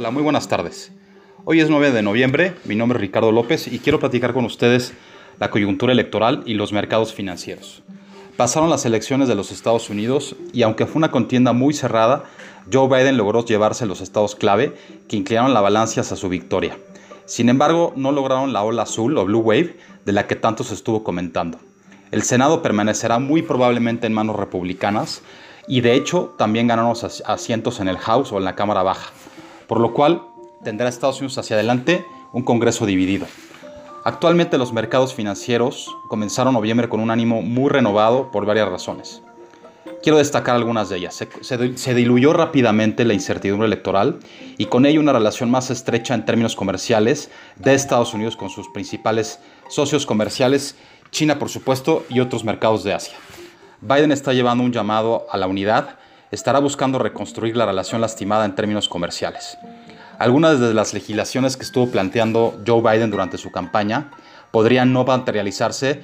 Hola, muy buenas tardes. Hoy es 9 de noviembre, mi nombre es Ricardo López y quiero platicar con ustedes la coyuntura electoral y los mercados financieros. Pasaron las elecciones de los Estados Unidos y aunque fue una contienda muy cerrada, Joe Biden logró llevarse los estados clave que inclinaron la balanza hacia su victoria. Sin embargo, no lograron la ola azul o blue wave de la que tanto se estuvo comentando. El Senado permanecerá muy probablemente en manos republicanas y de hecho también ganaron asientos en el House o en la Cámara Baja, por lo cual tendrá Estados Unidos hacia adelante un Congreso dividido. Actualmente los mercados financieros comenzaron noviembre con un ánimo muy renovado por varias razones. Quiero destacar algunas de ellas. Se, diluyó rápidamente la incertidumbre electoral y con ello una relación más estrecha en términos comerciales de Estados Unidos con sus principales socios comerciales, China por supuesto y otros mercados de Asia. Biden está llevando un llamado a la unidad, estará buscando reconstruir la relación lastimada en términos comerciales. Algunas de las legislaciones que estuvo planteando Joe Biden durante su campaña podrían no materializarse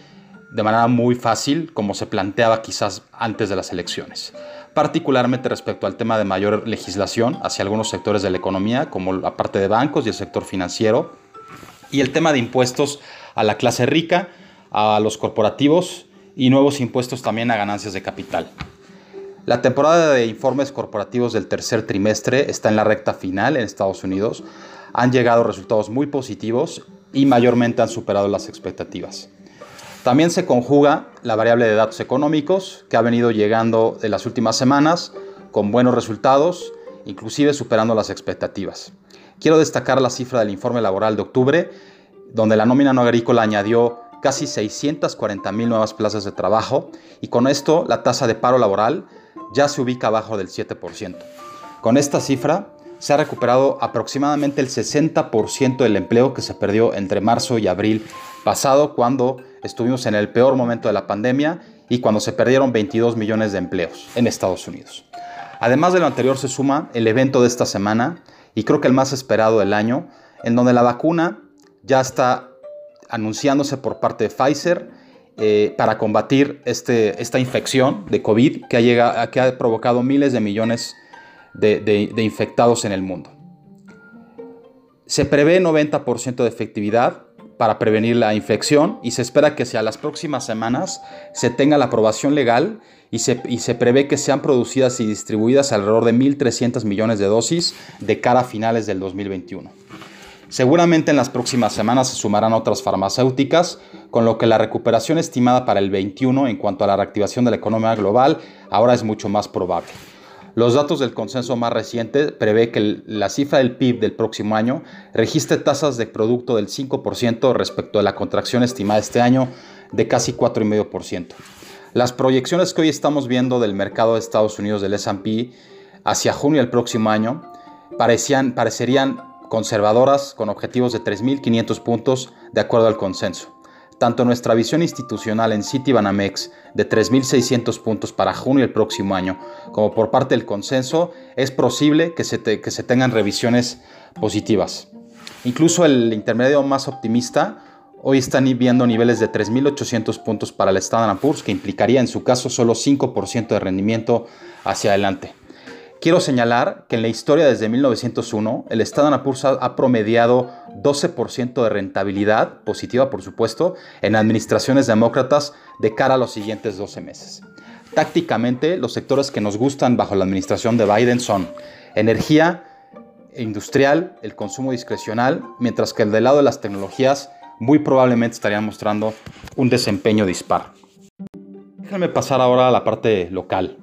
de manera muy fácil como se planteaba quizás antes de las elecciones, particularmente respecto al tema de mayor legislación hacia algunos sectores de la economía, como la parte de bancos y el sector financiero, y el tema de impuestos a la clase rica, a los corporativos y nuevos impuestos también a ganancias de capital. La temporada de informes corporativos del tercer trimestre está en la recta final en Estados Unidos. Han llegado resultados muy positivos y mayormente han superado las expectativas. También se conjuga la variable de datos económicos que ha venido llegando en las últimas semanas con buenos resultados, inclusive superando las expectativas. Quiero destacar la cifra del informe laboral de octubre, donde la nómina no agrícola añadió casi 640 mil nuevas plazas de trabajo y con esto la tasa de paro laboral ya se ubica abajo del 7%. Con esta cifra, se ha recuperado aproximadamente el 60% del empleo que se perdió entre marzo y abril pasado, cuando estuvimos en el peor momento de la pandemia y cuando se perdieron 22 millones de empleos en Estados Unidos. Además de lo anterior se suma el evento de esta semana, y creo que el más esperado del año, en donde la vacuna ya está anunciándose por parte de Pfizer eh, para combatir este, esta infección de COVID que ha, que ha provocado miles de millones de, infectados en el mundo. Se prevé 90% de efectividad para prevenir la infección y se espera que sea las próximas semanas se tenga la aprobación legal y se, y se, prevé que sean producidas y distribuidas alrededor de 1.300 millones de dosis de cara a finales del 2021. Seguramente en las próximas semanas se sumarán otras farmacéuticas, con lo que la recuperación estimada para el 21 en cuanto a la reactivación de la economía global ahora es mucho más probable. Los datos del consenso más reciente prevé que la cifra del PIB del próximo año registre tasas de producto del 5% respecto a la contracción estimada este año de casi 4,5%. Las proyecciones que hoy estamos viendo del mercado de Estados Unidos del S&P hacia junio del próximo año parecían, parecerían conservadoras con objetivos de 3.500 puntos de acuerdo al consenso. Tanto nuestra visión institucional en Citibanamex de 3.600 puntos para junio del próximo año, como por parte del consenso, es posible que se, que se tengan revisiones positivas. Incluso el intermedio más optimista hoy están viendo niveles de 3.800 puntos para el Standard Poor's, que implicaría en su caso solo 5% de rendimiento hacia adelante. Quiero señalar que en la historia desde 1901, el Standard Poor's ha promediado 12% de rentabilidad, positiva por supuesto, en administraciones demócratas de cara a los siguientes 12 meses. Tácticamente, los sectores que nos gustan bajo la administración de Biden son energía, industrial, el consumo discrecional, mientras que el del lado de las tecnologías muy probablemente estarían mostrando un desempeño dispar. Déjenme pasar ahora a la parte local.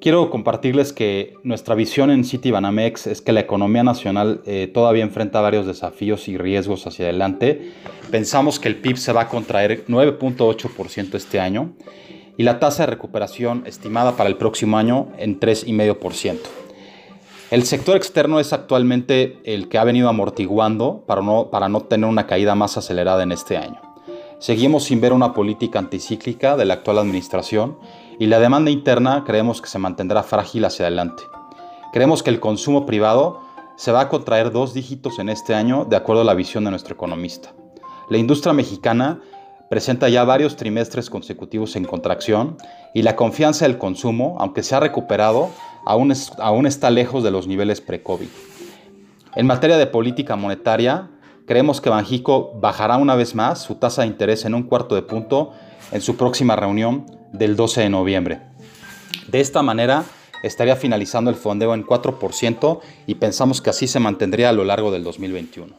Quiero compartirles que nuestra visión en Citibanamex es que la economía nacional eh, todavía enfrenta varios desafíos y riesgos hacia adelante. Pensamos que el PIB se va a contraer 9.8% este año y la tasa de recuperación estimada para el próximo año en 3,5%. El sector externo es actualmente el que ha venido amortiguando para no, para no tener una caída más acelerada en este año. Seguimos sin ver una política anticíclica de la actual administración y la demanda interna creemos que se mantendrá frágil hacia adelante. Creemos que el consumo privado se va a contraer dos dígitos en este año de acuerdo a la visión de nuestro economista. La industria mexicana presenta ya varios trimestres consecutivos en contracción y la confianza del consumo, aunque se ha recuperado, aún, está lejos de los niveles pre-COVID. En materia de política monetaria, creemos que Banjico bajará una vez más su tasa de interés en un cuarto de punto en su próxima reunión del 12 de noviembre. De esta manera, estaría finalizando el fondeo en 4% y pensamos que así se mantendría a lo largo del 2021.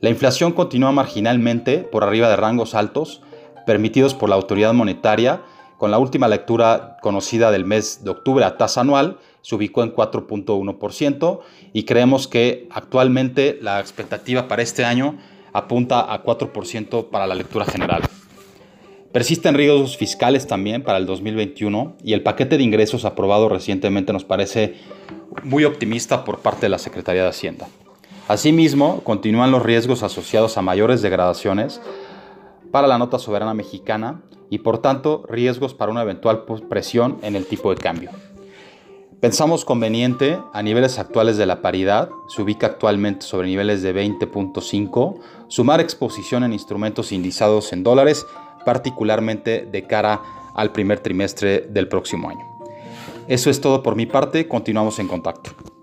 La inflación continúa marginalmente por arriba de rangos altos permitidos por la autoridad monetaria. Con la última lectura conocida del mes de octubre a tasa anual, se ubicó en 4.1% y creemos que actualmente la expectativa para este año apunta a 4% para la lectura general. Persisten riesgos fiscales también para el 2021 y el paquete de ingresos aprobado recientemente nos parece muy optimista por parte de la Secretaría de Hacienda. Asimismo, continúan los riesgos asociados a mayores degradaciones para la nota soberana mexicana y por tanto riesgos para una eventual presión en el tipo de cambio. Pensamos conveniente a niveles actuales de la paridad, se ubica actualmente sobre niveles de 20.5, sumar exposición en instrumentos indizados en dólares particularmente de cara al primer trimestre del próximo año. Eso es todo por mi parte, continuamos en contacto.